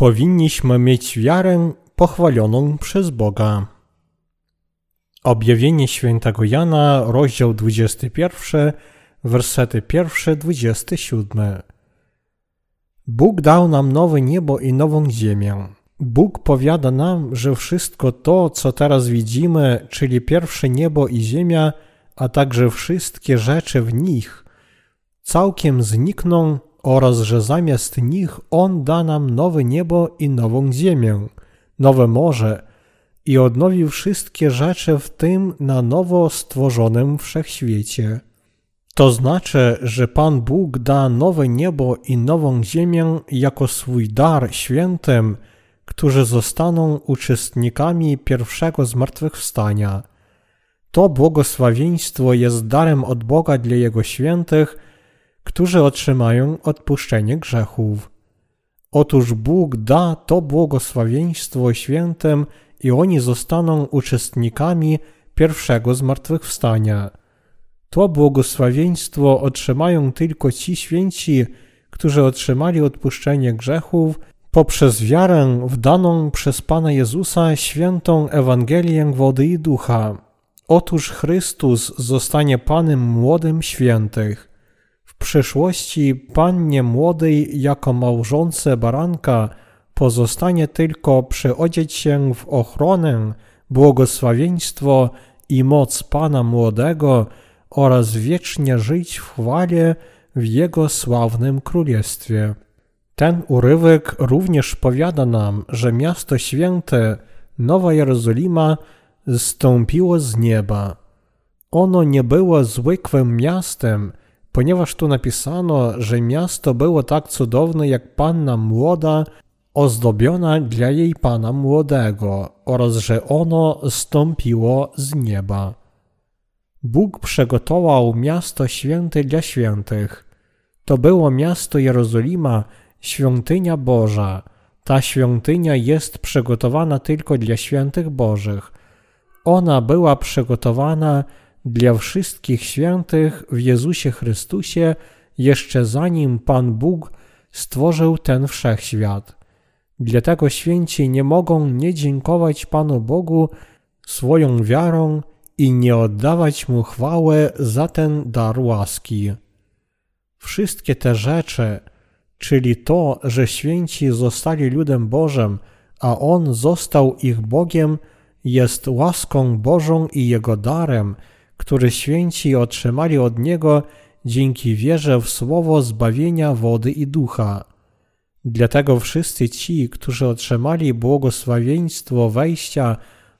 Powinniśmy mieć wiarę pochwaloną przez Boga. Objawienie świętego Jana, rozdział 21, wersety 1-27. Bóg dał nam nowe niebo i nową ziemię. Bóg powiada nam, że wszystko to, co teraz widzimy, czyli pierwsze niebo i ziemia, a także wszystkie rzeczy w nich, całkiem znikną oraz że zamiast nich On da nam nowe niebo i nową ziemię, nowe morze i odnowi wszystkie rzeczy w tym na nowo stworzonym wszechświecie. To znaczy, że Pan Bóg da nowe niebo i nową ziemię jako swój dar świętym, którzy zostaną uczestnikami pierwszego zmartwychwstania. To błogosławieństwo jest darem od Boga dla Jego świętych, którzy otrzymają odpuszczenie grzechów. Otóż Bóg da to błogosławieństwo świętym i oni zostaną uczestnikami pierwszego zmartwychwstania. To błogosławieństwo otrzymają tylko ci święci, którzy otrzymali odpuszczenie grzechów poprzez wiarę w daną przez Pana Jezusa świętą Ewangelię wody i ducha. Otóż Chrystus zostanie Panem młodym świętych. Przyszłości Pannie młodej jako małżonce baranka pozostanie tylko przyodzieć się w ochronę, błogosławieństwo i moc Pana młodego oraz wiecznie żyć w chwale w Jego sławnym królestwie. Ten urywek również powiada nam, że miasto święte, Nowa Jerozolima, zstąpiło z nieba. Ono nie było zwykłym miastem, ponieważ tu napisano, że miasto było tak cudowne jak panna młoda, ozdobiona dla jej pana młodego, oraz że ono stąpiło z nieba. Bóg przygotował miasto święte dla świętych. To było miasto Jerozolima, świątynia Boża. Ta świątynia jest przygotowana tylko dla świętych Bożych. Ona była przygotowana dla wszystkich świętych w Jezusie Chrystusie jeszcze zanim Pan Bóg stworzył ten wszechświat. Dlatego święci nie mogą nie dziękować Panu Bogu swoją wiarą i nie oddawać Mu chwały za ten dar łaski. Wszystkie te rzeczy, czyli to, że święci zostali ludem Bożym, a On został ich Bogiem, jest łaską Bożą i Jego darem, który święci otrzymali od Niego dzięki wierze w słowo zbawienia wody i ducha. Dlatego wszyscy ci, którzy otrzymali błogosławieństwo wejścia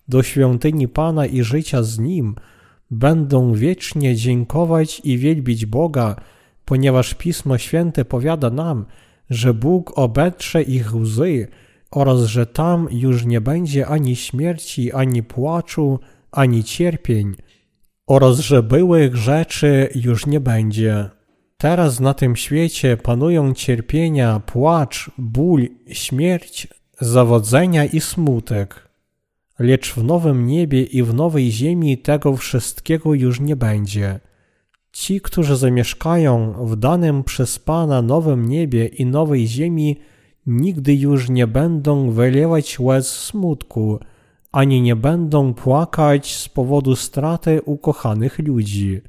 do świątyni Pana i życia z Nim, będą wiecznie dziękować i wielbić Boga, ponieważ Pismo Święte powiada nam, że Bóg obetrze ich łzy oraz że tam już nie będzie ani śmierci, ani płaczu, ani cierpień, oraz że byłych rzeczy już nie będzie. Teraz na tym świecie panują cierpienia, płacz, ból, śmierć, zawodzenia i smutek. Lecz w nowym niebie i w nowej ziemi tego wszystkiego już nie będzie. Ci, którzy zamieszkają w danym przez Pana nowym niebie i nowej ziemi, nigdy już nie będą wylewać łez smutku, ani nie będą płakać z powodu straty ukochanych ludzi.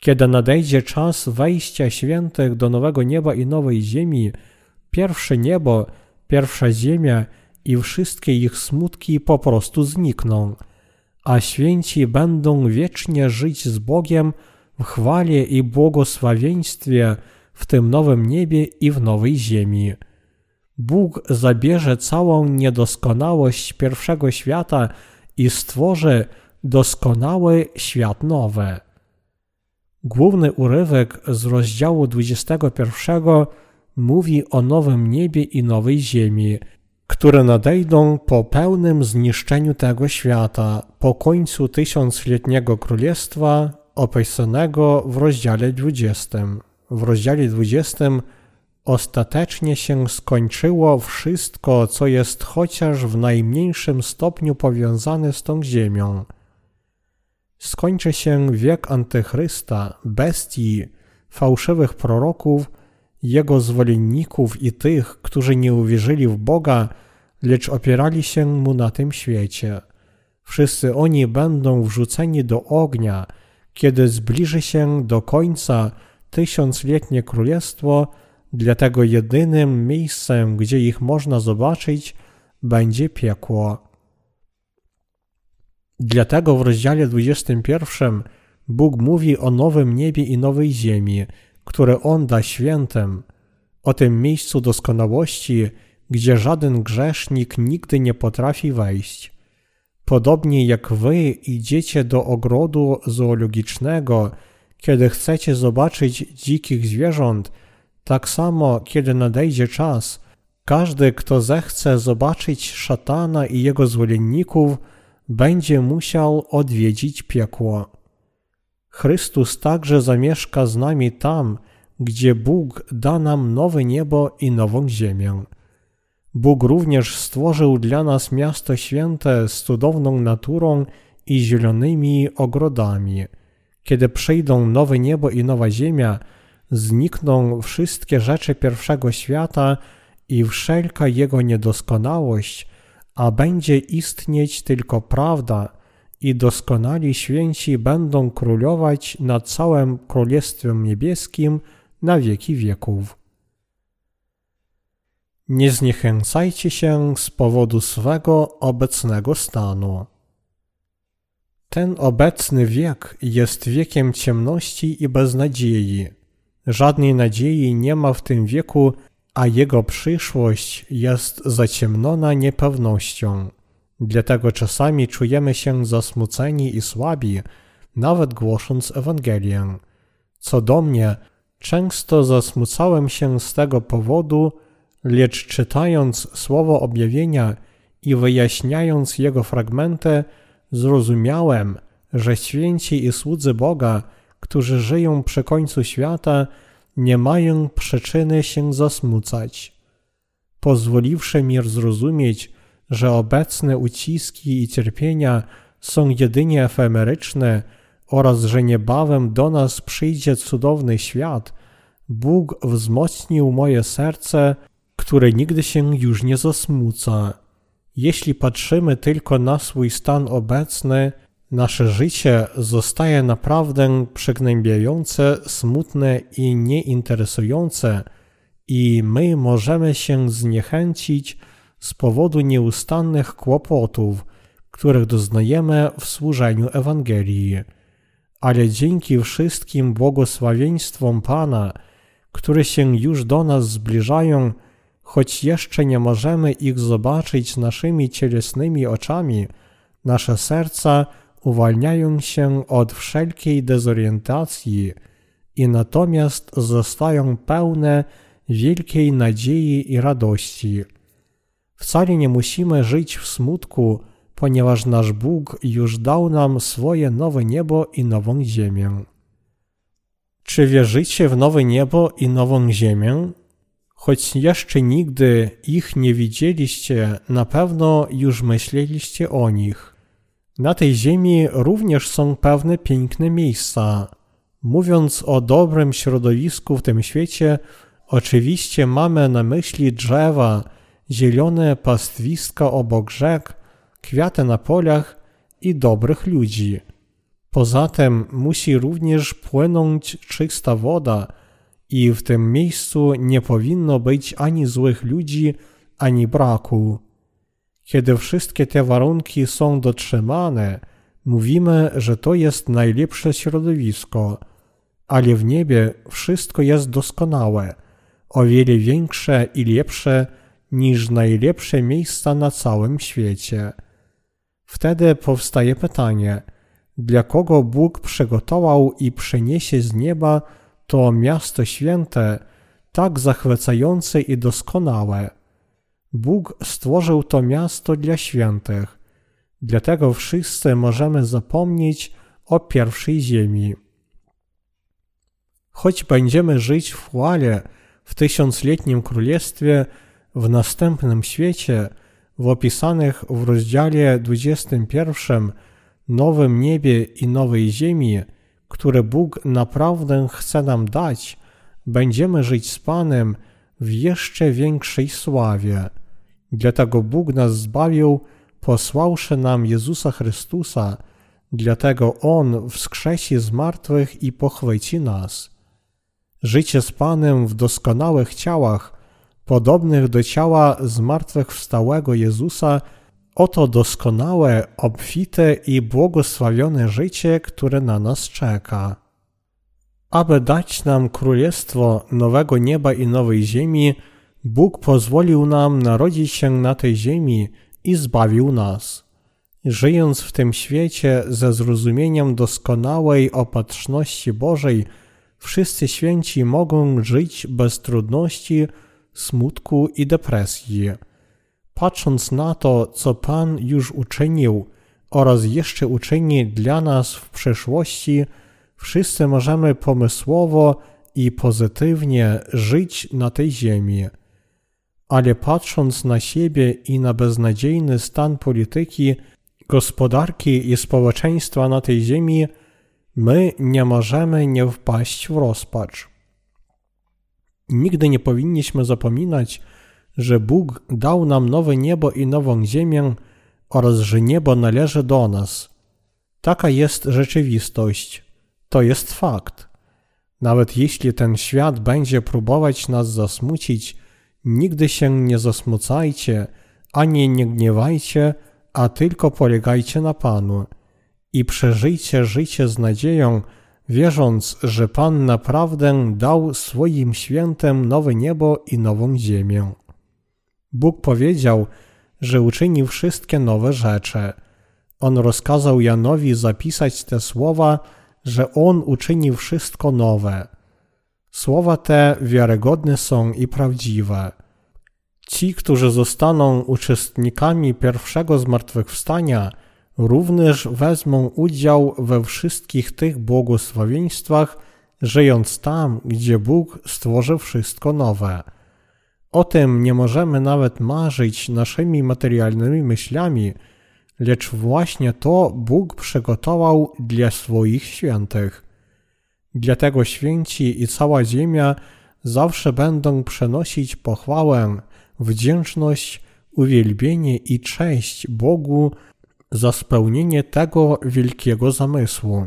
Kiedy nadejdzie czas wejścia świętych do nowego nieba i nowej ziemi, pierwsze niebo, pierwsza ziemia i wszystkie ich smutki po prostu znikną, a święci będą wiecznie żyć z Bogiem w chwale i błogosławieństwie w tym nowym niebie i w nowej ziemi. Bóg zabierze całą niedoskonałość pierwszego świata i stworzy doskonały świat nowy. Główny urywek z rozdziału 21 mówi o nowym niebie i nowej ziemi, które nadejdą po pełnym zniszczeniu tego świata, po końcu tysiącletniego królestwa opisanego w rozdziale 20. W rozdziale 20 ostatecznie się skończyło wszystko, co jest chociaż w najmniejszym stopniu powiązane z tą ziemią. Skończy się wiek antychrysta, bestii, fałszywych proroków Jego zwolenników i tych, którzy nie uwierzyli w Boga, lecz opierali się Mu na tym świecie. Wszyscy oni będą wrzuceni do ognia, kiedy zbliży się do końca tysiącletnie królestwo, dlatego jedynym miejscem, gdzie ich można zobaczyć, będzie piekło. Dlatego w rozdziale 21 Bóg mówi o nowym niebie i nowej ziemi, które On da świętem, o tym miejscu doskonałości, gdzie żaden grzesznik nigdy nie potrafi wejść. Podobnie jak wy idziecie do ogrodu zoologicznego, kiedy chcecie zobaczyć dzikich zwierząt, tak samo kiedy nadejdzie czas, każdy, kto zechce zobaczyć szatana i jego zwolenników, będzie musiał odwiedzić piekło. Chrystus także zamieszka z nami tam, gdzie Bóg da nam nowe niebo i nową ziemię. Bóg również stworzył dla nas miasto święte z cudowną naturą i zielonymi ogrodami. Kiedy przyjdą nowe niebo i nowa ziemia, znikną wszystkie rzeczy pierwszego świata i wszelka jego niedoskonałość, a będzie istnieć tylko prawda i doskonali święci będą królować nad całym Królestwem Niebieskim na wieki wieków. Nie zniechęcajcie się z powodu swego obecnego stanu. Ten obecny wiek jest wiekiem ciemności i beznadziei. Żadnej nadziei nie ma w tym wieku, a jego przyszłość jest zaciemnona niepewnością. Dlatego czasami czujemy się zasmuceni i słabi, nawet głosząc Ewangelię. Co do mnie, często zasmucałem się z tego powodu, lecz czytając słowo objawienia i wyjaśniając jego fragmenty, zrozumiałem, że święci i słudzy Boga, którzy żyją przy końcu świata, nie mają przyczyny się zasmucać. Pozwoliwszy mi zrozumieć, że obecne uciski i cierpienia są jedynie efemeryczne oraz że niebawem do nas przyjdzie cudowny świat, Bóg wzmocnił moje serce które nigdy się już nie zasmuca. Jeśli patrzymy tylko na swój stan obecny, nasze życie zostaje naprawdę przygnębiające, smutne i nieinteresujące, i my możemy się zniechęcić z powodu nieustannych kłopotów, których doznajemy w służeniu Ewangelii. Ale dzięki wszystkim błogosławieństwom Pana, które się już do nas zbliżają, choć jeszcze nie możemy ich zobaczyć naszymi cielesnymi oczami, nasze serca uwalniają się od wszelkiej dezorientacji i natomiast zostają pełne wielkiej nadziei i radości. Wcale nie musimy żyć w smutku, ponieważ nasz Bóg już dał nam swoje nowe niebo i nową ziemię. Czy wierzycie w nowe niebo i nową ziemię? Choć jeszcze nigdy ich nie widzieliście, na pewno już myśleliście o nich. Na tej ziemi również są pewne piękne miejsca. Mówiąc o dobrym środowisku w tym świecie, oczywiście mamy na myśli drzewa, zielone pastwiska obok rzek, kwiaty na polach i dobrych ludzi. Poza tym musi również płynąć czysta woda – i w tym miejscu nie powinno być ani złych ludzi, ani braku. Kiedy wszystkie te warunki są dotrzymane, mówimy, że to jest najlepsze środowisko, ale w niebie wszystko jest doskonałe, o wiele większe i lepsze niż najlepsze miejsca na całym świecie. Wtedy powstaje pytanie, dla kogo Bóg przygotował i przyniesie z nieba to miasto święte, tak zachwycające i doskonałe. Bóg stworzył to miasto dla świętych, dlatego wszyscy możemy zapomnieć o pierwszej ziemi. Choć będziemy żyć w chwale w tysiącletnim królestwie, w następnym świecie, w opisanych w rozdziale 21 nowym niebie i nowej ziemi, które Bóg naprawdę chce nam dać, będziemy żyć z Panem w jeszcze większej sławie. Dlatego Bóg nas zbawił, posłałszy nam Jezusa Chrystusa, dlatego On wskrzesi z martwych i pochwyci nas. Życie z Panem w doskonałych ciałach, podobnych do ciała zmartwychwstałego Jezusa, oto doskonałe, obfite i błogosławione życie, które na nas czeka. Aby dać nam królestwo nowego nieba i nowej ziemi, Bóg pozwolił nam narodzić się na tej ziemi i zbawił nas. Żyjąc w tym świecie ze zrozumieniem doskonałej opatrzności Bożej, wszyscy święci mogą żyć bez trudności, smutku i depresji. Patrząc na to, co Pan już uczynił oraz jeszcze uczyni dla nas w przyszłości, wszyscy możemy pomysłowo i pozytywnie żyć na tej ziemi. Ale patrząc na siebie i na beznadziejny stan polityki, gospodarki i społeczeństwa na tej ziemi, my nie możemy nie wpaść w rozpacz. Nigdy nie powinniśmy zapominać, że Bóg dał nam nowe niebo i nową ziemię oraz że niebo należy do nas. Taka jest rzeczywistość. To jest fakt. Nawet jeśli ten świat będzie próbować nas zasmucić, nigdy się nie zasmucajcie, ani nie gniewajcie, a tylko polegajcie na Panu i przeżyjcie życie z nadzieją, wierząc, że Pan naprawdę dał swoim świętem nowe niebo i nową ziemię. Bóg powiedział, że uczyni wszystkie nowe rzeczy. On rozkazał Janowi zapisać te słowa, że On uczyni wszystko nowe. Słowa te wiarygodne są i prawdziwe. Ci, którzy zostaną uczestnikami pierwszego zmartwychwstania, również wezmą udział we wszystkich tych błogosławieństwach, żyjąc tam, gdzie Bóg stworzy wszystko nowe. O tym nie możemy nawet marzyć naszymi materialnymi myślami, lecz właśnie to Bóg przygotował dla swoich świętych. Dlatego święci i cała ziemia zawsze będą przenosić pochwałę, wdzięczność, uwielbienie i cześć Bogu za spełnienie tego wielkiego zamysłu.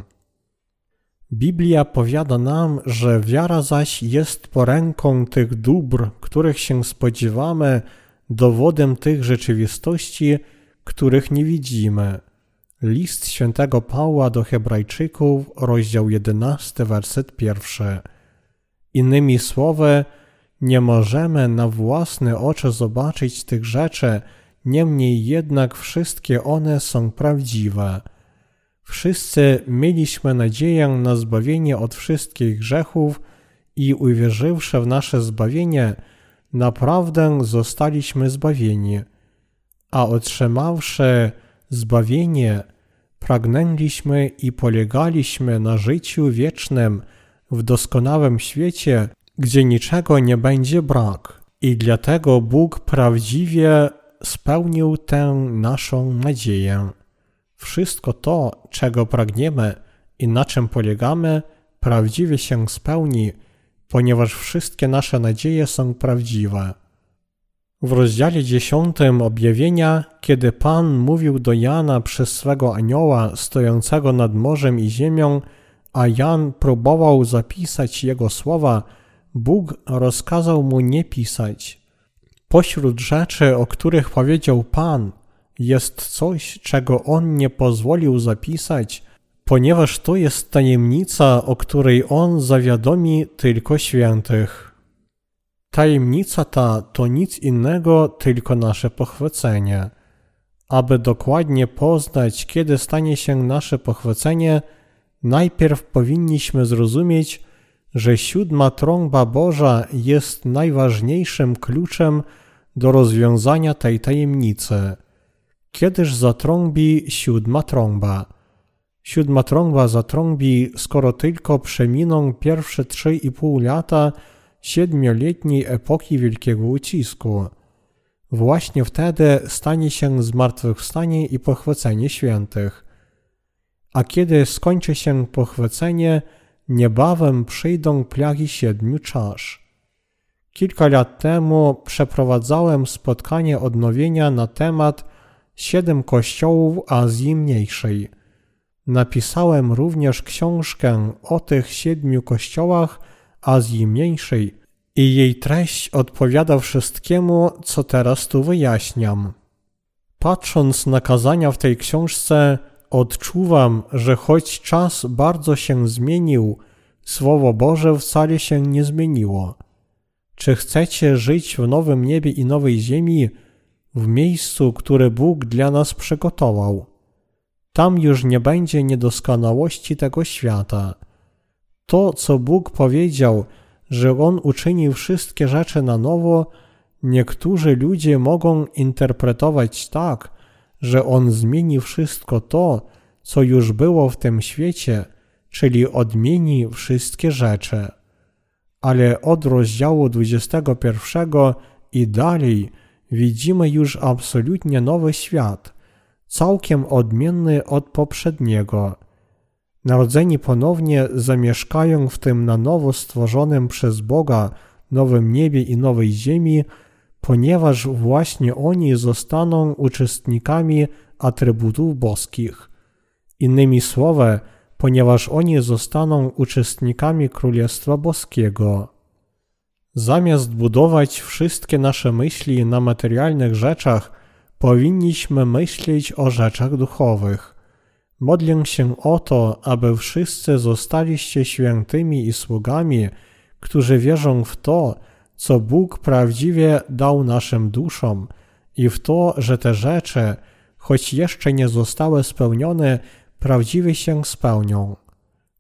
Biblia powiada nam, że wiara zaś jest poręką tych dóbr, których się spodziewamy, dowodem tych rzeczywistości, których nie widzimy. List świętego Pawła do Hebrajczyków, rozdział 11, werset pierwszy. Innymi słowy, nie możemy na własne oczy zobaczyć tych rzeczy, niemniej jednak wszystkie one są prawdziwe. Wszyscy mieliśmy nadzieję na zbawienie od wszystkich grzechów i uwierzywszy w nasze zbawienie, naprawdę zostaliśmy zbawieni. A otrzymawszy zbawienie, pragnęliśmy i polegaliśmy na życiu wiecznym w doskonałym świecie, gdzie niczego nie będzie brak. I dlatego Bóg prawdziwie spełnił tę naszą nadzieję. Wszystko to, czego pragniemy i na czym polegamy, prawdziwie się spełni, ponieważ wszystkie nasze nadzieje są prawdziwe. W rozdziale dziesiątym objawienia, kiedy Pan mówił do Jana przez swego anioła stojącego nad morzem i ziemią, a Jan próbował zapisać jego słowa, Bóg rozkazał mu nie pisać. Pośród rzeczy, o których powiedział Pan, jest coś, czego on nie pozwolił zapisać, ponieważ to jest tajemnica, o której on zawiadomi tylko świętych. Tajemnica ta to nic innego, tylko nasze pochwycenie. Aby dokładnie poznać, kiedy stanie się nasze pochwycenie, najpierw powinniśmy zrozumieć, że siódma trąba Boża jest najważniejszym kluczem do rozwiązania tej tajemnicy. Kiedyż zatrąbi siódma trąba? Siódma trąba zatrąbi, skoro tylko przeminą pierwsze trzy i pół lata siedmioletniej epoki wielkiego ucisku. Właśnie wtedy stanie się zmartwychwstanie i pochwycenie świętych. A kiedy skończy się pochwycenie, niebawem przyjdą plagi siedmiu czasz. Kilka lat temu przeprowadzałem spotkanie odnowienia na temat siedem kościołów Azji Mniejszej. Napisałem również książkę o tych siedmiu kościołach Azji Mniejszej i jej treść odpowiada wszystkiemu, co teraz tu wyjaśniam. Patrząc na kazania w tej książce, odczuwam, że choć czas bardzo się zmienił, Słowo Boże wcale się nie zmieniło. Czy chcecie żyć w nowym niebie i nowej ziemi, w miejscu, które Bóg dla nas przygotował? Tam już nie będzie niedoskonałości tego świata. To, co Bóg powiedział, że On uczyni wszystkie rzeczy na nowo, niektórzy ludzie mogą interpretować tak, że On zmieni wszystko to, co już było w tym świecie, czyli odmieni wszystkie rzeczy. Ale od rozdziału 21 i dalej widzimy już absolutnie nowy świat, całkiem odmienny od poprzedniego. Narodzeni ponownie zamieszkają w tym na nowo stworzonym przez Boga nowym niebie i nowej ziemi, ponieważ właśnie oni zostaną uczestnikami atrybutów boskich. Innymi słowy, ponieważ oni zostaną uczestnikami Królestwa Boskiego. Zamiast budować wszystkie nasze myśli na materialnych rzeczach, powinniśmy myśleć o rzeczach duchowych. Modlę się o to, aby wszyscy zostaliście świętymi i sługami, którzy wierzą w to, co Bóg prawdziwie dał naszym duszom i w to, że te rzeczy, choć jeszcze nie zostały spełnione, prawdziwie się spełnią.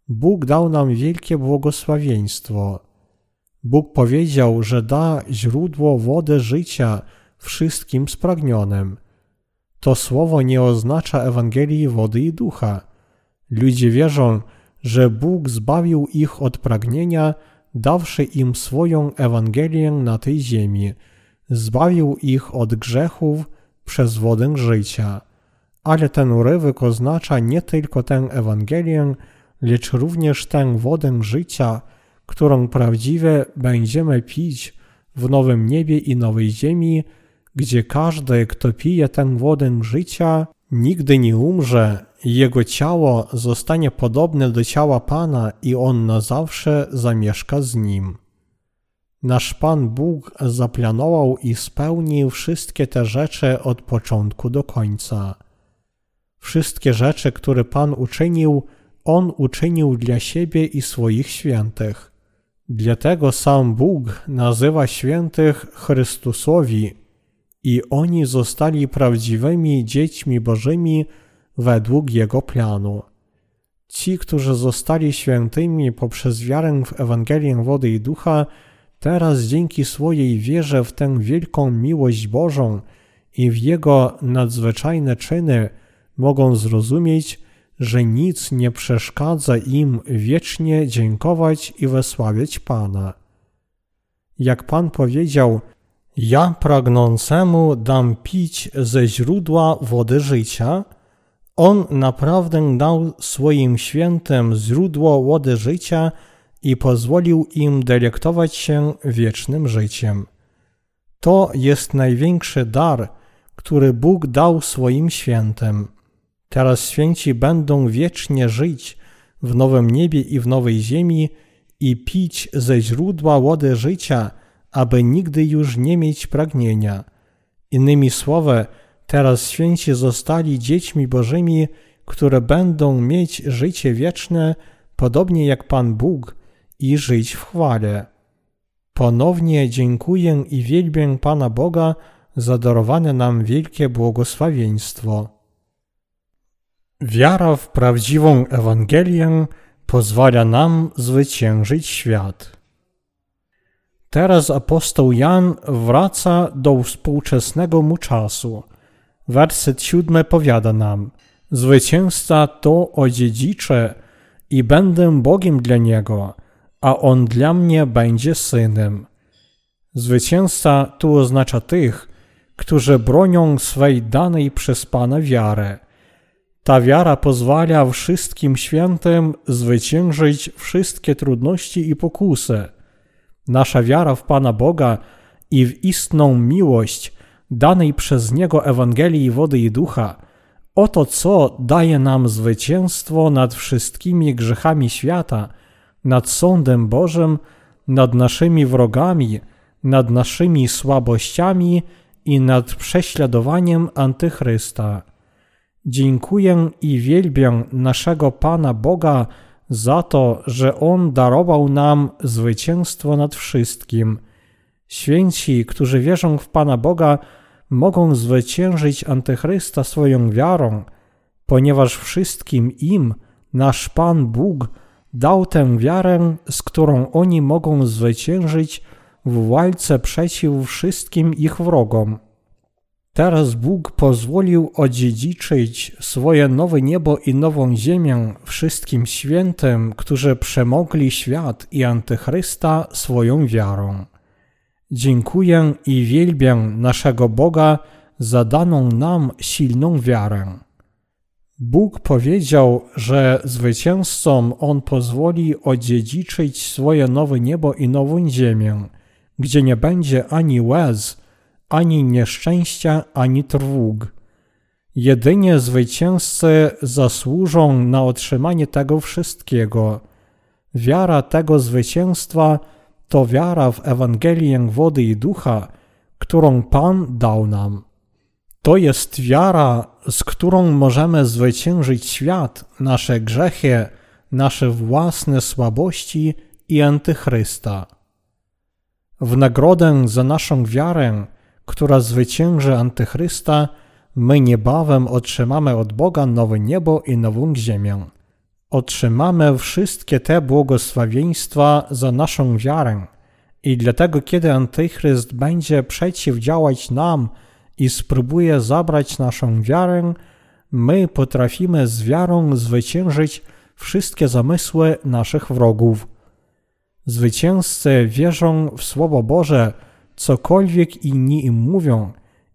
Bóg dał nam wielkie błogosławieństwo. Bóg powiedział, że da źródło wody życia wszystkim spragnionym. To słowo nie oznacza Ewangelii wody i ducha. Ludzie wierzą, że Bóg zbawił ich od pragnienia, dawszy im swoją Ewangelię na tej ziemi. Zbawił ich od grzechów przez wodę życia. Ale ten urywek oznacza nie tylko tę Ewangelię, lecz również tę wodę życia, którą prawdziwie będziemy pić w nowym niebie i nowej ziemi, gdzie każdy, kto pije tę wodę życia, nigdy nie umrze, jego ciało zostanie podobne do ciała Pana i on na zawsze zamieszka z nim. Nasz Pan Bóg zaplanował i spełnił wszystkie te rzeczy od początku do końca. Wszystkie rzeczy, które Pan uczynił, On uczynił dla siebie i swoich świętych. Dlatego sam Bóg nazywa świętych Chrystusowi i oni zostali prawdziwymi dziećmi Bożymi według Jego planu. Ci, którzy zostali świętymi poprzez wiarę w Ewangelię wody i ducha, teraz dzięki swojej wierze w tę wielką miłość Bożą i w Jego nadzwyczajne czyny mogą zrozumieć, że nic nie przeszkadza im wiecznie dziękować i wysławiać Pana. Jak Pan powiedział, ja pragnącemu dam pić ze źródła wody życia. On naprawdę dał swoim świętym źródło wody życia i pozwolił im delektować się wiecznym życiem. To jest największy dar, który Bóg dał swoim świętym. Teraz święci będą wiecznie żyć w nowym niebie i w nowej ziemi i pić ze źródła wody życia – aby nigdy już nie mieć pragnienia. Innymi słowy, teraz święci zostali dziećmi Bożymi, które będą mieć życie wieczne, podobnie jak Pan Bóg, i żyć w chwale. Ponownie dziękuję i wielbię Pana Boga za darowane nam wielkie błogosławieństwo. Wiara w prawdziwą Ewangelię pozwala nam zwyciężyć świat. Teraz apostoł Jan wraca do współczesnego mu czasu. Werset siódmy powiada nam: Zwycięzca to odziedzicze i będę Bogiem dla niego, a on dla mnie będzie synem. Zwycięzca tu oznacza tych, którzy bronią swej danej przez Pana wiary. Ta wiara pozwala wszystkim świętym zwyciężyć wszystkie trudności i pokusy. Nasza wiara w Pana Boga i w istną miłość danej przez Niego Ewangelii wody i ducha, oto co daje nam zwycięstwo nad wszystkimi grzechami świata, nad sądem Bożym, nad naszymi wrogami, nad naszymi słabościami i nad prześladowaniem Antychrysta. Dziękuję i wielbię naszego Pana Boga za to, że On darował nam zwycięstwo nad wszystkim. Święci, którzy wierzą w Pana Boga, mogą zwyciężyć Antychrysta swoją wiarą, ponieważ wszystkim im nasz Pan Bóg dał tę wiarę, z którą oni mogą zwyciężyć w walce przeciw wszystkim ich wrogom. Teraz Bóg pozwolił odziedziczyć swoje nowe niebo i nową ziemię wszystkim świętym, którzy przemogli świat i Antychrysta swoją wiarą. Dziękuję i wielbię naszego Boga za daną nam silną wiarę. Bóg powiedział, że zwycięzcom On pozwoli odziedziczyć swoje nowe niebo i nową ziemię, gdzie nie będzie ani łez, ani nieszczęścia, ani trwóg. Jedynie zwycięzcy zasłużą na otrzymanie tego wszystkiego. Wiara tego zwycięstwa to wiara w Ewangelię wody i ducha, którą Pan dał nam. To jest wiara, z którą możemy zwyciężyć świat, nasze grzechy, nasze własne słabości i antychrysta. W nagrodę za naszą wiarę, która zwycięży antychrysta, my niebawem otrzymamy od Boga nowe niebo i nową ziemię. Otrzymamy wszystkie te błogosławieństwa za naszą wiarę. I dlatego, kiedy Antychryst będzie przeciwdziałać nam i spróbuje zabrać naszą wiarę, my potrafimy z wiarą zwyciężyć wszystkie zamysły naszych wrogów. Zwycięzcy wierzą w Słowo Boże, cokolwiek inni im mówią,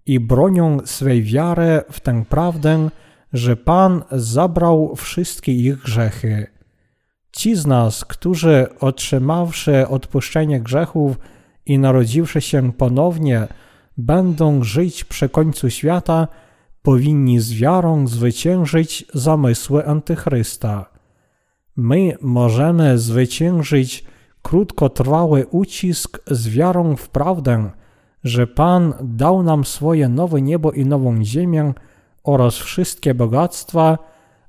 i bronią swej wiary w tę prawdę, że Pan zabrał wszystkie ich grzechy. Ci z nas, którzy otrzymawszy odpuszczenie grzechów i narodziwszy się ponownie, będą żyć przy końcu świata, powinni z wiarą zwyciężyć zamysły Antychrysta. My możemy zwyciężyć krótkotrwały ucisk z wiarą w prawdę, że Pan dał nam swoje nowe niebo i nową ziemię oraz wszystkie bogactwa,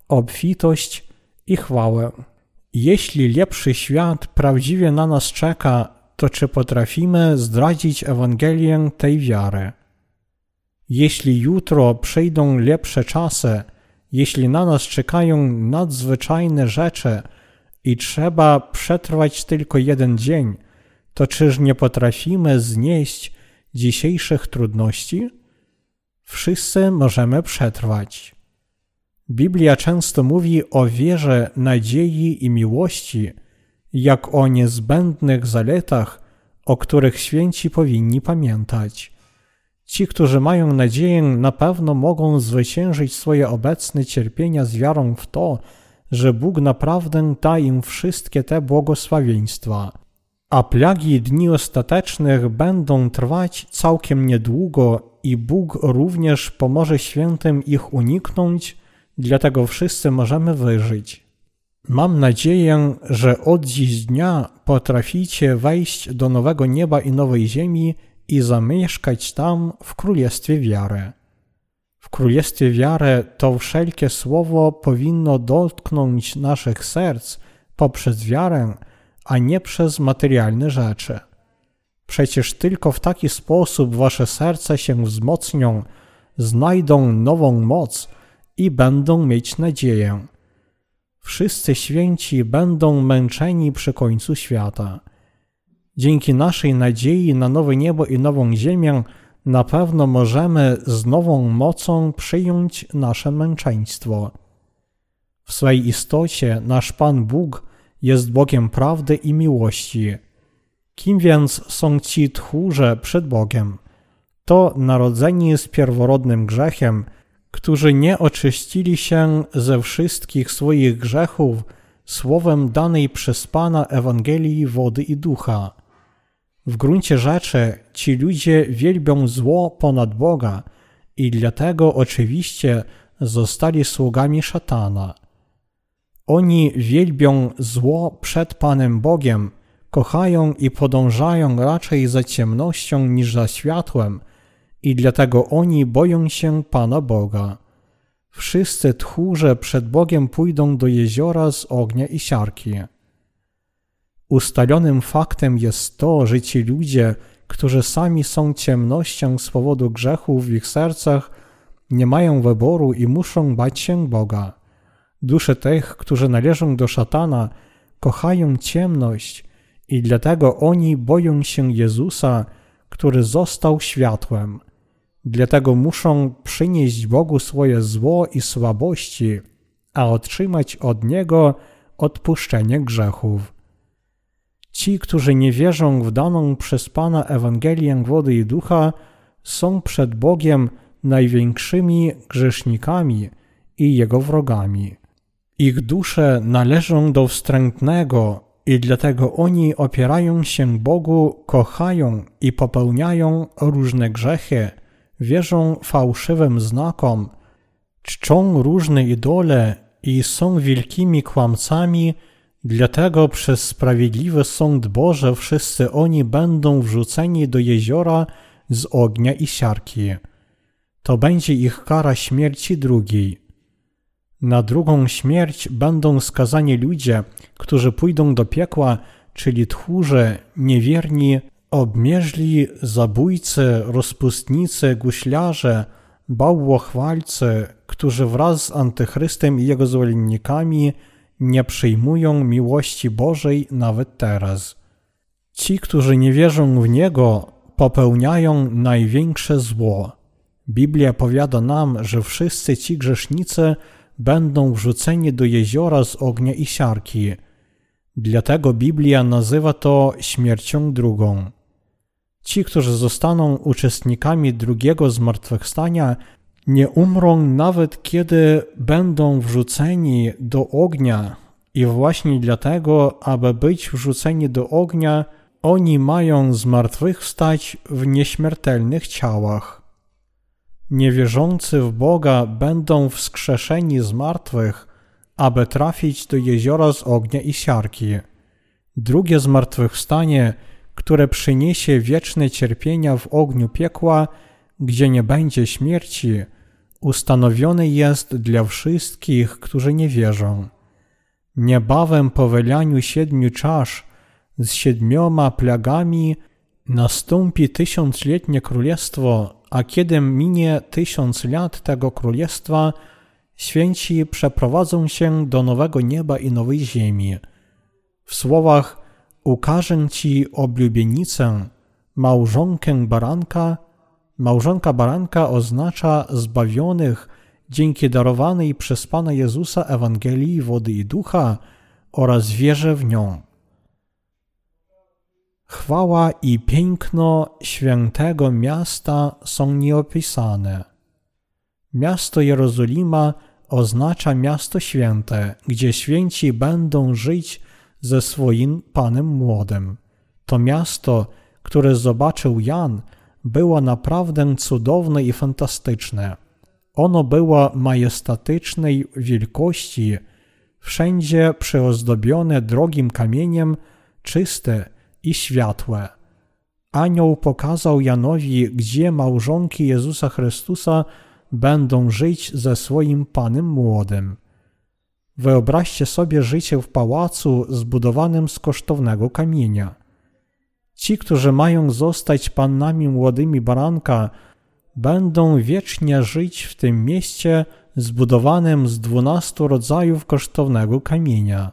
obfitość i chwałę. Jeśli lepszy świat prawdziwie na nas czeka, to czy potrafimy zdradzić Ewangelię tej wiary? Jeśli jutro przyjdą lepsze czasy, jeśli na nas czekają nadzwyczajne rzeczy i trzeba przetrwać tylko jeden dzień, to czyż nie potrafimy znieść dzisiejszych trudności? Wszyscy możemy przetrwać. Biblia często mówi o wierze, nadziei i miłości, jak o niezbędnych zaletach, o których święci powinni pamiętać. Ci, którzy mają nadzieję, na pewno mogą zwyciężyć swoje obecne cierpienia z wiarą w to, że Bóg naprawdę da im wszystkie te błogosławieństwa. A plagi dni ostatecznych będą trwać całkiem niedługo i Bóg również pomoże świętym ich uniknąć, dlatego wszyscy możemy wyżyć. Mam nadzieję, że od dziś dnia potraficie wejść do nowego nieba i nowej ziemi i zamieszkać tam w królestwie wiary. W królestwie wiary to wszelkie słowo powinno dotknąć naszych serc poprzez wiarę, a nie przez materialne rzeczy. Przecież tylko w taki sposób wasze serca się wzmocnią, znajdą nową moc i będą mieć nadzieję. Wszyscy święci będą męczeni przy końcu świata. Dzięki naszej nadziei na nowe niebo i nową ziemię na pewno możemy z nową mocą przyjąć nasze męczeństwo. W swej istocie nasz Pan Bóg jest Bogiem prawdy i miłości. Kim więc są ci tchórze przed Bogiem? To narodzeni z pierworodnym grzechem, którzy nie oczyścili się ze wszystkich swoich grzechów słowem danej przez Pana Ewangelii wody i ducha. W gruncie rzeczy ci ludzie wielbią zło ponad Boga i dlatego oczywiście zostali sługami szatana. Oni wielbią zło przed Panem Bogiem, kochają i podążają raczej za ciemnością niż za światłem i dlatego oni boją się Pana Boga. Wszyscy tchórze przed Bogiem pójdą do jeziora z ognia i siarki. Ustalonym faktem jest to, że ci ludzie, którzy sami są ciemnością z powodu grzechów w ich sercach, nie mają wyboru i muszą bać się Boga. Dusze tych, którzy należą do szatana, kochają ciemność i dlatego oni boją się Jezusa, który został światłem. Dlatego muszą przynieść Bogu swoje zło i słabości, a otrzymać od Niego odpuszczenie grzechów. Ci, którzy nie wierzą w daną przez Pana Ewangelię wody i ducha, są przed Bogiem największymi grzesznikami i Jego wrogami. Ich dusze należą do wstrętnego i dlatego oni opierają się Bogu, kochają i popełniają różne grzechy, wierzą fałszywym znakom, czczą różne idole i są wielkimi kłamcami, dlatego przez sprawiedliwy sąd Boże wszyscy oni będą wrzuceni do jeziora z ognia i siarki. To będzie ich kara śmierci drugiej. Na drugą śmierć będą skazani ludzie, którzy pójdą do piekła, czyli tchórze, niewierni, obmierzli, zabójcy, rozpustnicy, guślarze, bałwochwalcy, którzy wraz z Antychrystem i jego zwolennikami nie przyjmują miłości Bożej nawet teraz. Ci, którzy nie wierzą w Niego, popełniają największe zło. Biblia powiada nam, że wszyscy ci grzesznicy będą wrzuceni do jeziora z ognia i siarki. Dlatego Biblia nazywa to śmiercią drugą. Ci, którzy zostaną uczestnikami drugiego zmartwychwstania, nie umrą nawet kiedy będą wrzuceni do ognia. I właśnie dlatego, aby być wrzuceni do ognia, oni mają zmartwychwstać w nieśmiertelnych ciałach. Niewierzący w Boga będą wskrzeszeni z martwych, aby trafić do jeziora z ognia i siarki. Drugie zmartwychwstanie, które przyniesie wieczne cierpienia w ogniu piekła, gdzie nie będzie śmierci, ustanowione jest dla wszystkich, którzy nie wierzą. Niebawem po wylaniu siedmiu czasz z siedmioma plagami nastąpi tysiącletnie królestwo a kiedy minie tysiąc lat tego królestwa, święci przeprowadzą się do nowego nieba i nowej ziemi. W słowach ukażę Ci oblubienicę, małżonkę baranka, małżonka baranka oznacza zbawionych dzięki darowanej przez Pana Jezusa Ewangelii wody i ducha oraz wierze w nią. Chwała i piękno świętego miasta są nieopisane. Miasto Jerozolima oznacza miasto święte, gdzie święci będą żyć ze swoim Panem Młodym. To miasto, które zobaczył Jan, było naprawdę cudowne i fantastyczne. Ono było majestatycznej wielkości, wszędzie przyozdobione drogim kamieniem, czyste, i światłe. Anioł pokazał Janowi, gdzie małżonki Jezusa Chrystusa będą żyć ze swoim Panem Młodym. Wyobraźcie sobie życie w pałacu zbudowanym z kosztownego kamienia. Ci, którzy mają zostać pannami młodymi baranka, będą wiecznie żyć w tym mieście zbudowanym z dwunastu rodzajów kosztownego kamienia.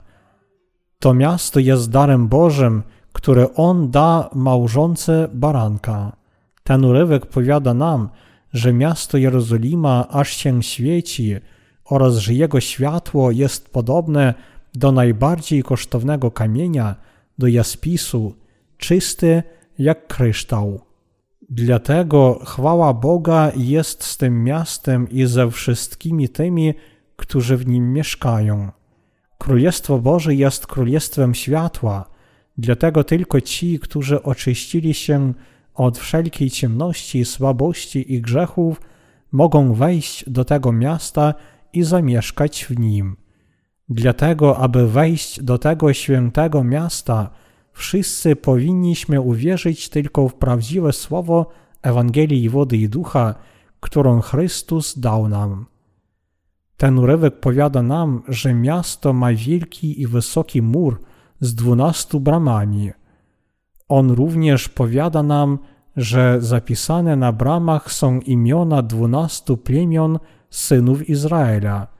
To miasto jest darem Bożym, które on da małżonce baranka. Ten urywek powiada nam, że miasto Jerozolima aż się świeci oraz że jego światło jest podobne do najbardziej kosztownego kamienia, do jaspisu, czysty jak kryształ. Dlatego chwała Boga jest z tym miastem i ze wszystkimi tymi, którzy w nim mieszkają. Królestwo Boże jest królestwem światła, dlatego tylko ci, którzy oczyścili się od wszelkiej ciemności, słabości i grzechów, mogą wejść do tego miasta i zamieszkać w nim. Dlatego, aby wejść do tego świętego miasta, wszyscy powinniśmy uwierzyć tylko w prawdziwe słowo Ewangelii Wody i Ducha, którą Chrystus dał nam. Ten urywek powiada nam, że miasto ma wielki i wysoki mur z dwunastu bramami. On również powiada nam, że zapisane na bramach są imiona dwunastu plemion synów Izraela.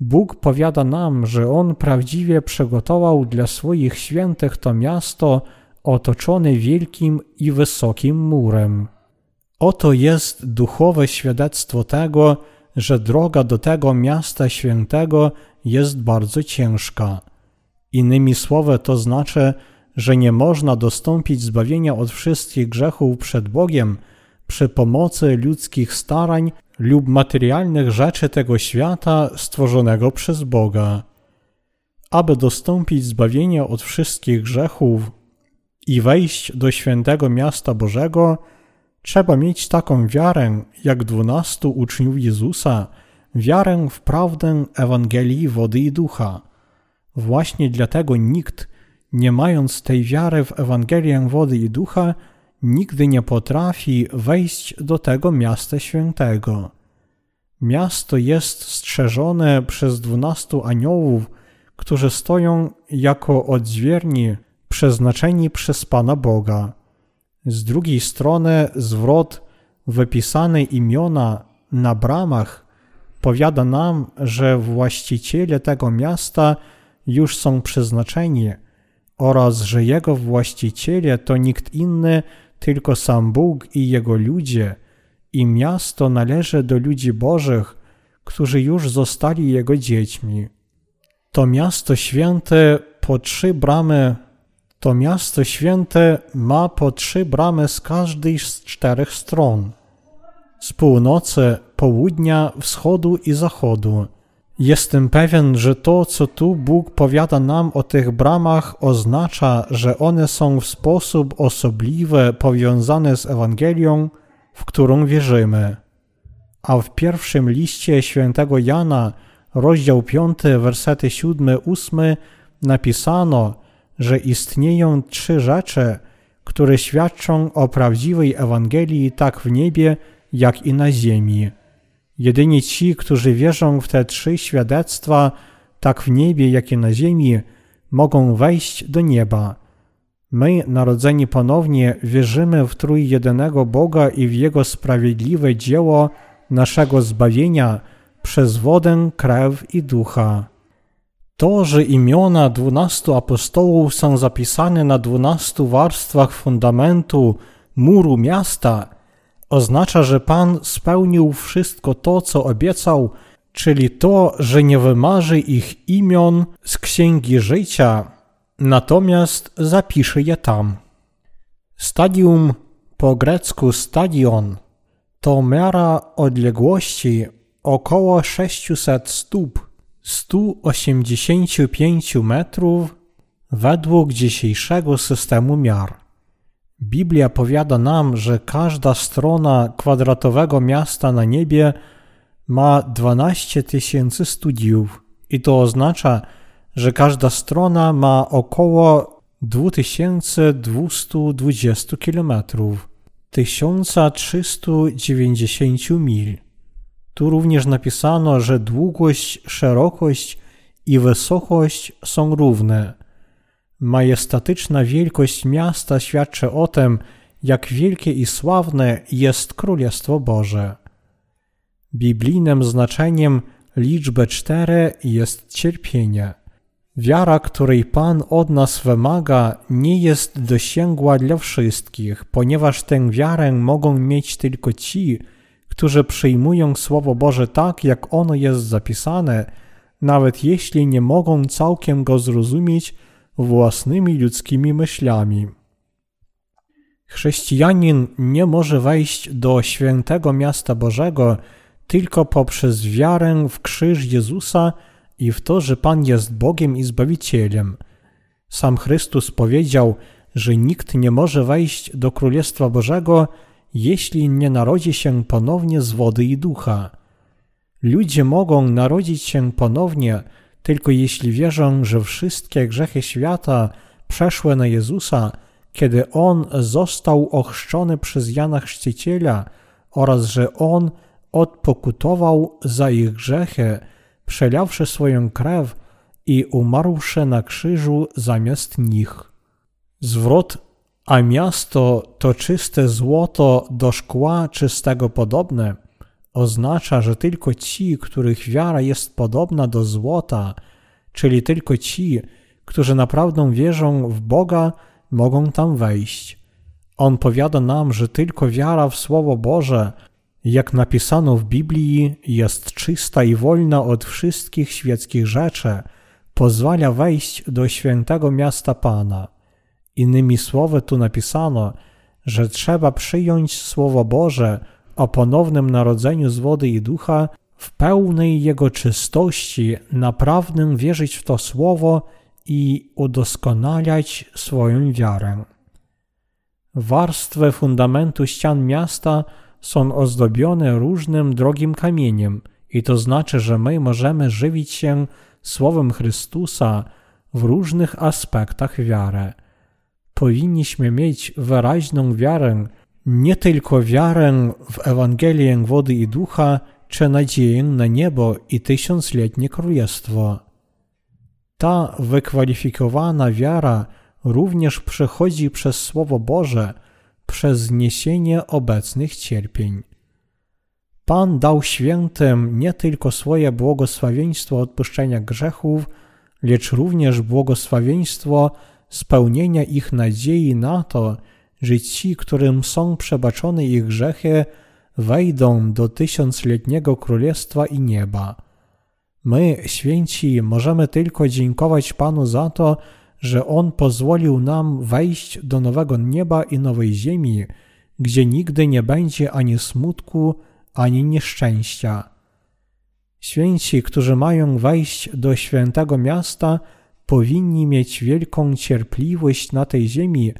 Bóg powiada nam, że On prawdziwie przygotował dla swoich świętych to miasto otoczone wielkim i wysokim murem. Oto jest duchowe świadectwo tego, że droga do tego miasta świętego jest bardzo ciężka. Innymi słowy, to znaczy, że nie można dostąpić zbawienia od wszystkich grzechów przed Bogiem przy pomocy ludzkich starań lub materialnych rzeczy tego świata stworzonego przez Boga. Aby dostąpić zbawienia od wszystkich grzechów i wejść do świętego miasta Bożego, trzeba mieć taką wiarę jak dwunastu uczniów Jezusa, wiarę w prawdę Ewangelii wody i ducha. Właśnie dlatego nikt, nie mając tej wiary w Ewangelię wody i ducha, nigdy nie potrafi wejść do tego miasta świętego. Miasto jest strzeżone przez dwunastu aniołów, którzy stoją jako odźwierni przeznaczeni przez Pana Boga. Z drugiej strony zwrot wypisane imiona na bramach powiada nam, że właściciele tego miasta już są przeznaczeni oraz że jego właściciele to nikt inny, tylko sam Bóg i jego ludzie, i miasto należy do ludzi Bożych, którzy już zostali jego dziećmi. To miasto święte po trzy bramy to miasto święte ma po trzy bramy z każdej z czterech stron. Z północy, południa, wschodu i zachodu. Jestem pewien, że to, co tu Bóg powiada nam o tych bramach, oznacza, że one są w sposób osobliwy powiązane z Ewangelią, w którą wierzymy. A w pierwszym liście świętego Jana, rozdział 5, wersety 7-8 napisano, że istnieją trzy rzeczy, które świadczą o prawdziwej Ewangelii tak w niebie, jak i na ziemi. Jedynie ci, którzy wierzą w te trzy świadectwa, tak w niebie, jak i na ziemi, mogą wejść do nieba. My, narodzeni ponownie, wierzymy w trójjedynego Boga i w Jego sprawiedliwe dzieło naszego zbawienia przez wodę, krew i ducha. To, że imiona dwunastu apostołów są zapisane na dwunastu warstwach fundamentu muru miasta, oznacza, że Pan spełnił wszystko to, co obiecał, czyli to, że nie wymarzy ich imion z księgi życia, natomiast zapisze je tam. Stadium po grecku stadion to miara odległości około 600 stóp 185 metrów według dzisiejszego systemu miar. Biblia powiada nam, że każda strona kwadratowego miasta na niebie ma 12 tysięcy studiów i to oznacza, że każda strona ma około 2220 km, 1390 mil. Tu również napisano, że długość, szerokość i wysokość są równe. Majestatyczna wielkość miasta świadczy o tym, jak wielkie i sławne jest Królestwo Boże. Biblijnym znaczeniem liczby cztery jest cierpienie. Wiara, której Pan od nas wymaga, nie jest dosięgła dla wszystkich, ponieważ tę wiarę mogą mieć tylko ci, którzy przyjmują Słowo Boże tak, jak ono jest zapisane, nawet jeśli nie mogą całkiem go zrozumieć własnymi ludzkimi myślami. Chrześcijanin nie może wejść do świętego miasta Bożego tylko poprzez wiarę w krzyż Jezusa i w to, że Pan jest Bogiem i Zbawicielem. Sam Chrystus powiedział, że nikt nie może wejść do Królestwa Bożego, jeśli nie narodzi się ponownie z wody i ducha. Ludzie mogą narodzić się ponownie tylko jeśli wierzą, że wszystkie grzechy świata przeszły na Jezusa, kiedy On został ochrzczony przez Jana Chrzciciela oraz że On odpokutował za ich grzechy, przelawszy swoją krew i umarłszy na krzyżu zamiast nich. Zwrot a miasto to czyste złoto do szkła czystego podobne, oznacza, że tylko ci, których wiara jest podobna do złota, czyli tylko ci, którzy naprawdę wierzą w Boga, mogą tam wejść. On powiada nam, że tylko wiara w Słowo Boże, jak napisano w Biblii, jest czysta i wolna od wszystkich świeckich rzeczy, pozwala wejść do świętego miasta Pana. Innymi słowy, tu napisano, że trzeba przyjąć Słowo Boże o ponownym narodzeniu z wody i ducha w pełnej jego czystości, naprawdę wierzyć w to Słowo i udoskonalać swoją wiarę. Warstwy fundamentu ścian miasta są ozdobione różnym drogim kamieniem i to znaczy, że my możemy żywić się Słowem Chrystusa w różnych aspektach wiary powinniśmy mieć wyraźną wiarę, nie tylko wiarę w Ewangelię wody i ducha, czy nadzieję na niebo i tysiącletnie królestwo. Ta wykwalifikowana wiara również przechodzi przez Słowo Boże, przez zniesienie obecnych cierpień. Pan dał świętym nie tylko swoje błogosławieństwo odpuszczenia grzechów, lecz również błogosławieństwo spełnienia ich nadziei na to, że ci, którym są przebaczone ich grzechy, wejdą do tysiącletniego królestwa i nieba. My, święci, możemy tylko dziękować Panu za to, że On pozwolił nam wejść do nowego nieba i nowej ziemi, gdzie nigdy nie będzie ani smutku, ani nieszczęścia. Święci, którzy mają wejść do świętego miasta, powinni mieć wielką cierpliwość na tej ziemi,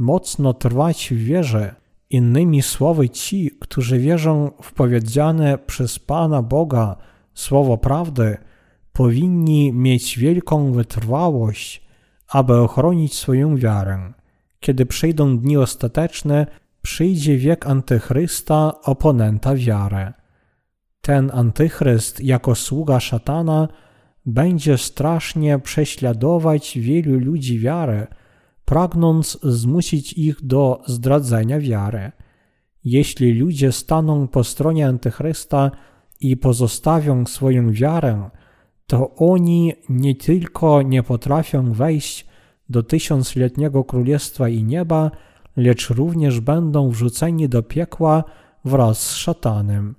mocno trwać w wierze. Innymi słowy, ci, którzy wierzą w powiedziane przez Pana Boga słowo prawdy, powinni mieć wielką wytrwałość, aby ochronić swoją wiarę. Kiedy przyjdą dni ostateczne, przyjdzie wiek antychrysta, oponenta wiary. Ten antychryst, jako sługa szatana, będzie strasznie prześladować wielu ludzi wiarę, pragnąc zmusić ich do zdradzenia wiary. Jeśli ludzie staną po stronie Antychrysta i pozostawią swoją wiarę, to oni nie tylko nie potrafią wejść do tysiącletniego królestwa i nieba, lecz również będą wrzuceni do piekła wraz z szatanem.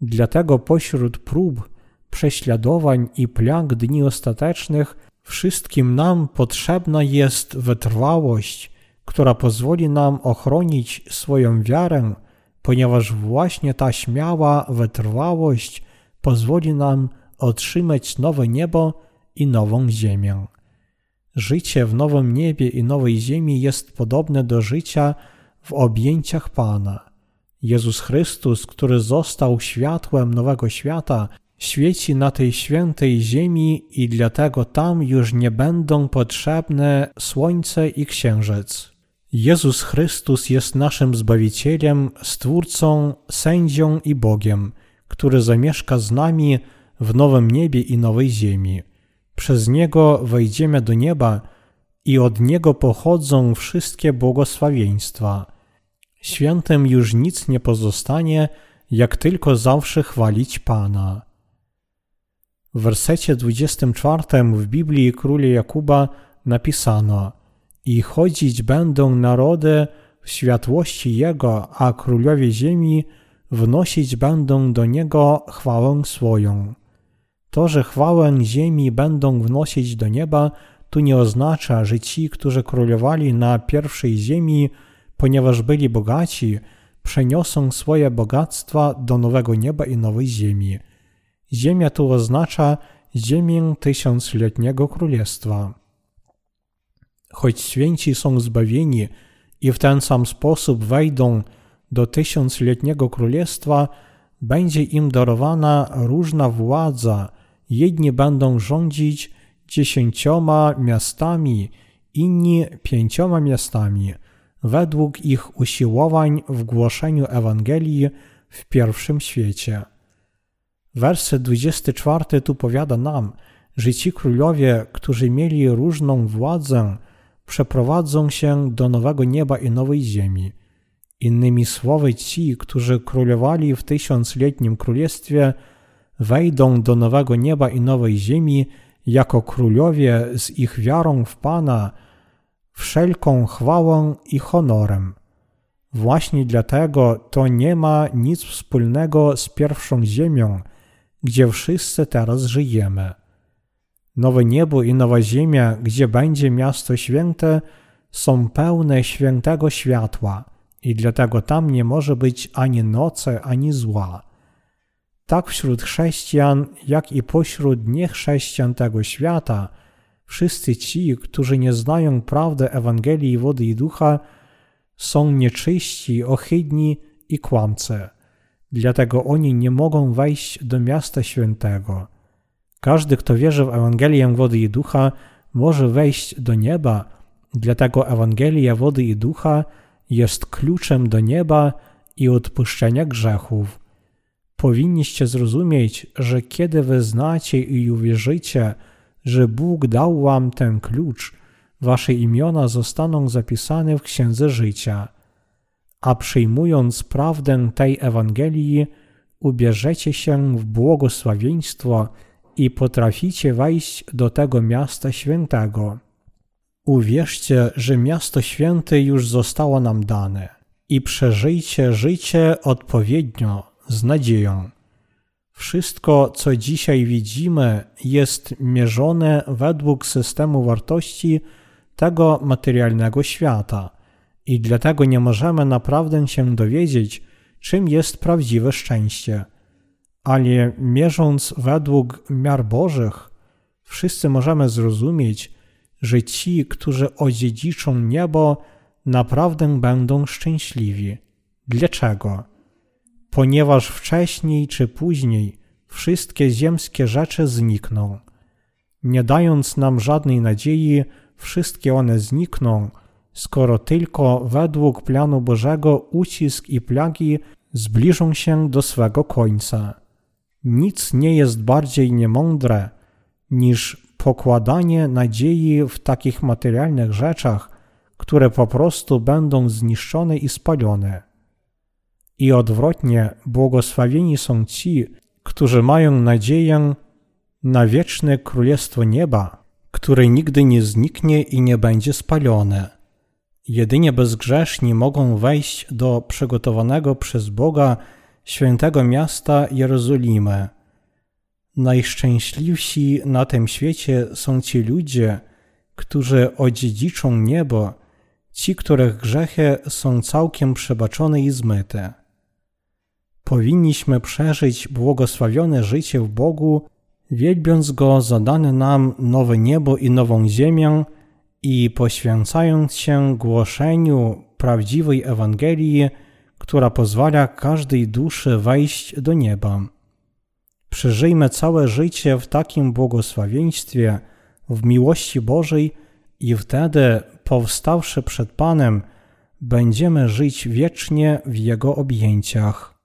Dlatego pośród prób, prześladowań i plag dni ostatecznych, wszystkim nam potrzebna jest wytrwałość, która pozwoli nam ochronić swoją wiarę, ponieważ właśnie ta śmiała wytrwałość pozwoli nam otrzymać nowe niebo i nową ziemię. Życie w nowym niebie i nowej ziemi jest podobne do życia w objęciach Pana. Jezus Chrystus, który został światłem nowego świata, świeci na tej świętej ziemi i dlatego tam już nie będą potrzebne słońce i księżyc. Jezus Chrystus jest naszym Zbawicielem, Stwórcą, Sędzią i Bogiem, który zamieszka z nami w nowym niebie i nowej ziemi. Przez Niego wejdziemy do nieba i od Niego pochodzą wszystkie błogosławieństwa. Świętym już nic nie pozostanie, jak tylko zawsze chwalić Pana. W wersecie 24 w Biblii króla Jakuba napisano I chodzić będą narody w światłości Jego, a królowie ziemi wnosić będą do Niego chwałę swoją. To, że chwałę ziemi będą wnosić do nieba, tu nie oznacza, że ci, którzy królowali na pierwszej ziemi, ponieważ byli bogaci, przeniosą swoje bogactwa do nowego nieba i nowej ziemi. Ziemia tu oznacza ziemię tysiącletniego królestwa. Choć święci są zbawieni i w ten sam sposób wejdą do tysiącletniego królestwa, będzie im darowana różna władza. Jedni będą rządzić dziesięcioma miastami, inni pięcioma miastami, według ich usiłowań w głoszeniu Ewangelii w pierwszym świecie. Werset 24 tu powiada nam, że ci królowie, którzy mieli różną władzę, przeprowadzą się do nowego nieba i nowej ziemi. Innymi słowy, ci, którzy królowali w tysiącletnim królestwie, wejdą do nowego nieba i nowej ziemi jako królowie z ich wiarą w Pana, wszelką chwałą i honorem. Właśnie dlatego to nie ma nic wspólnego z pierwszą ziemią, gdzie wszyscy teraz żyjemy. Nowe niebo i nowa ziemia, gdzie będzie miasto święte, są pełne świętego światła i dlatego tam nie może być ani nocy, ani zła. Tak wśród chrześcijan, jak i pośród niechrześcijan tego świata, wszyscy ci, którzy nie znają prawdy Ewangelii wody i ducha, są nieczyści, ohydni i kłamcy. Dlatego oni nie mogą wejść do miasta świętego. Każdy, kto wierzy w Ewangelię wody i ducha, może wejść do nieba, dlatego Ewangelia wody i ducha jest kluczem do nieba i odpuszczenia grzechów. Powinniście zrozumieć, że kiedy wyznacie i uwierzycie, że Bóg dał wam ten klucz, wasze imiona zostaną zapisane w Księdze Życia. A przyjmując prawdę tej Ewangelii, ubierzecie się w błogosławieństwo i potraficie wejść do tego miasta świętego. Uwierzcie, że miasto święte już zostało nam dane i przeżyjcie życie odpowiednio, z nadzieją. Wszystko, co dzisiaj widzimy, jest mierzone według systemu wartości tego materialnego świata i dlatego nie możemy naprawdę się dowiedzieć, czym jest prawdziwe szczęście. Ale mierząc według miar Bożych, wszyscy możemy zrozumieć, że ci, którzy odziedziczą niebo, naprawdę będą szczęśliwi. Dlaczego? Ponieważ wcześniej czy później wszystkie ziemskie rzeczy znikną. Nie dając nam żadnej nadziei, wszystkie one znikną, skoro tylko według planu Bożego ucisk i plagi zbliżą się do swego końca. Nic nie jest bardziej niemądre niż pokładanie nadziei w takich materialnych rzeczach, które po prostu będą zniszczone i spalone. I odwrotnie, błogosławieni są ci, którzy mają nadzieję na wieczne Królestwo Nieba, które nigdy nie zniknie i nie będzie spalone. Jedynie bezgrzeszni mogą wejść do przygotowanego przez Boga świętego miasta Jerozolimy. Najszczęśliwsi na tym świecie są ci ludzie, którzy odziedziczą niebo, ci, których grzechy są całkiem przebaczone i zmyte. Powinniśmy przeżyć błogosławione życie w Bogu, wielbiąc Go za dane nam nowe niebo i nową ziemię i poświęcając się głoszeniu prawdziwej Ewangelii, która pozwala każdej duszy wejść do nieba. Przeżyjmy całe życie w takim błogosławieństwie, w miłości Bożej i wtedy, powstawszy przed Panem, będziemy żyć wiecznie w Jego objęciach.